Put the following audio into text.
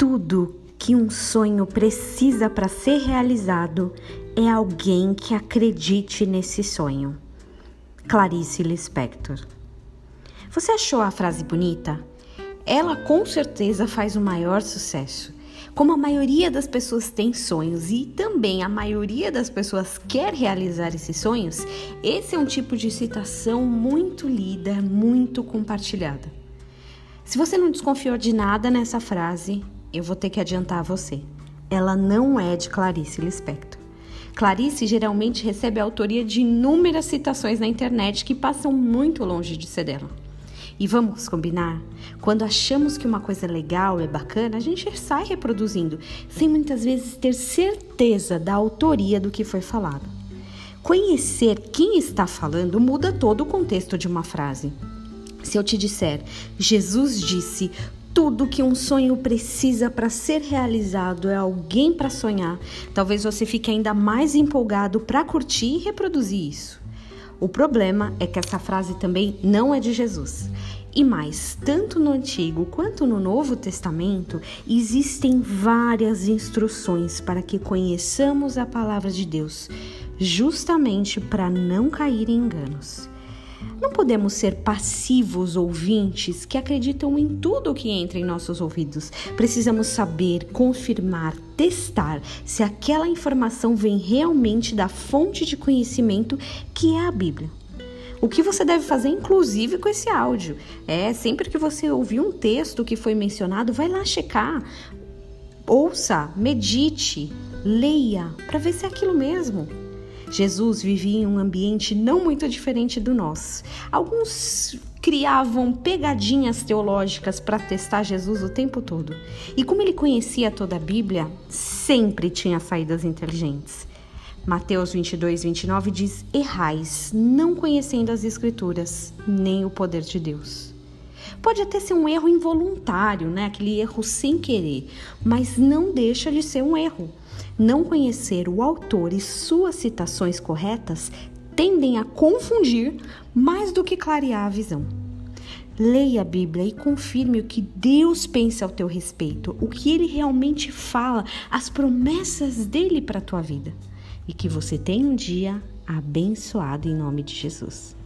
Tudo que um sonho precisa para ser realizado é alguém que acredite nesse sonho. Clarice Lispector. Você achou a frase bonita? Ela com certeza faz o maior sucesso. Como a maioria das pessoas tem sonhos e também a maioria das pessoas quer realizar esses sonhos, esse é um tipo de citação muito lida, muito compartilhada. Se você não desconfiou de nada nessa frase, eu vou ter que adiantar você. Ela não é de Clarice Lispector. Clarice geralmente recebe a autoria de inúmeras citações na internet que passam muito longe de ser dela. E vamos combinar? Quando achamos que uma coisa é legal, é bacana, a gente sai reproduzindo, sem muitas vezes ter certeza da autoria do que foi falado. Conhecer quem está falando muda todo o contexto de uma frase. Se eu te disser, Jesus disse: tudo que um sonho precisa para ser realizado é alguém para sonhar. Talvez você fique ainda mais empolgado para curtir e reproduzir isso. O problema é que essa frase também não é de Jesus. E mais, tanto no Antigo quanto no Novo Testamento, existem várias instruções para que conheçamos a palavra de Deus, justamente para não cair em enganos. Não podemos ser passivos ouvintes que acreditam em tudo que entra em nossos ouvidos. Precisamos saber, confirmar, testar se aquela informação vem realmente da fonte de conhecimento que é a Bíblia. O que você deve fazer, inclusive, com esse áudio? É sempre que você ouvir um texto que foi mencionado, vai lá checar. Ouça, medite, leia, para ver se é aquilo mesmo. Jesus vivia em um ambiente não muito diferente do nosso. Alguns criavam pegadinhas teológicas para testar Jesus o tempo todo. E como ele conhecia toda a Bíblia, sempre tinha saídas inteligentes. Mateus 22, 29 diz: Errais, não conhecendo as Escrituras, nem o poder de Deus. Pode até ser um erro involuntário, né? aquele erro sem querer, mas não deixa de ser um erro. Não conhecer o autor e suas citações corretas tendem a confundir mais do que clarear a visão. Leia a Bíblia e confirme o que Deus pensa ao teu respeito, o que ele realmente fala, as promessas dele para a tua vida. E que você tenha um dia abençoado em nome de Jesus.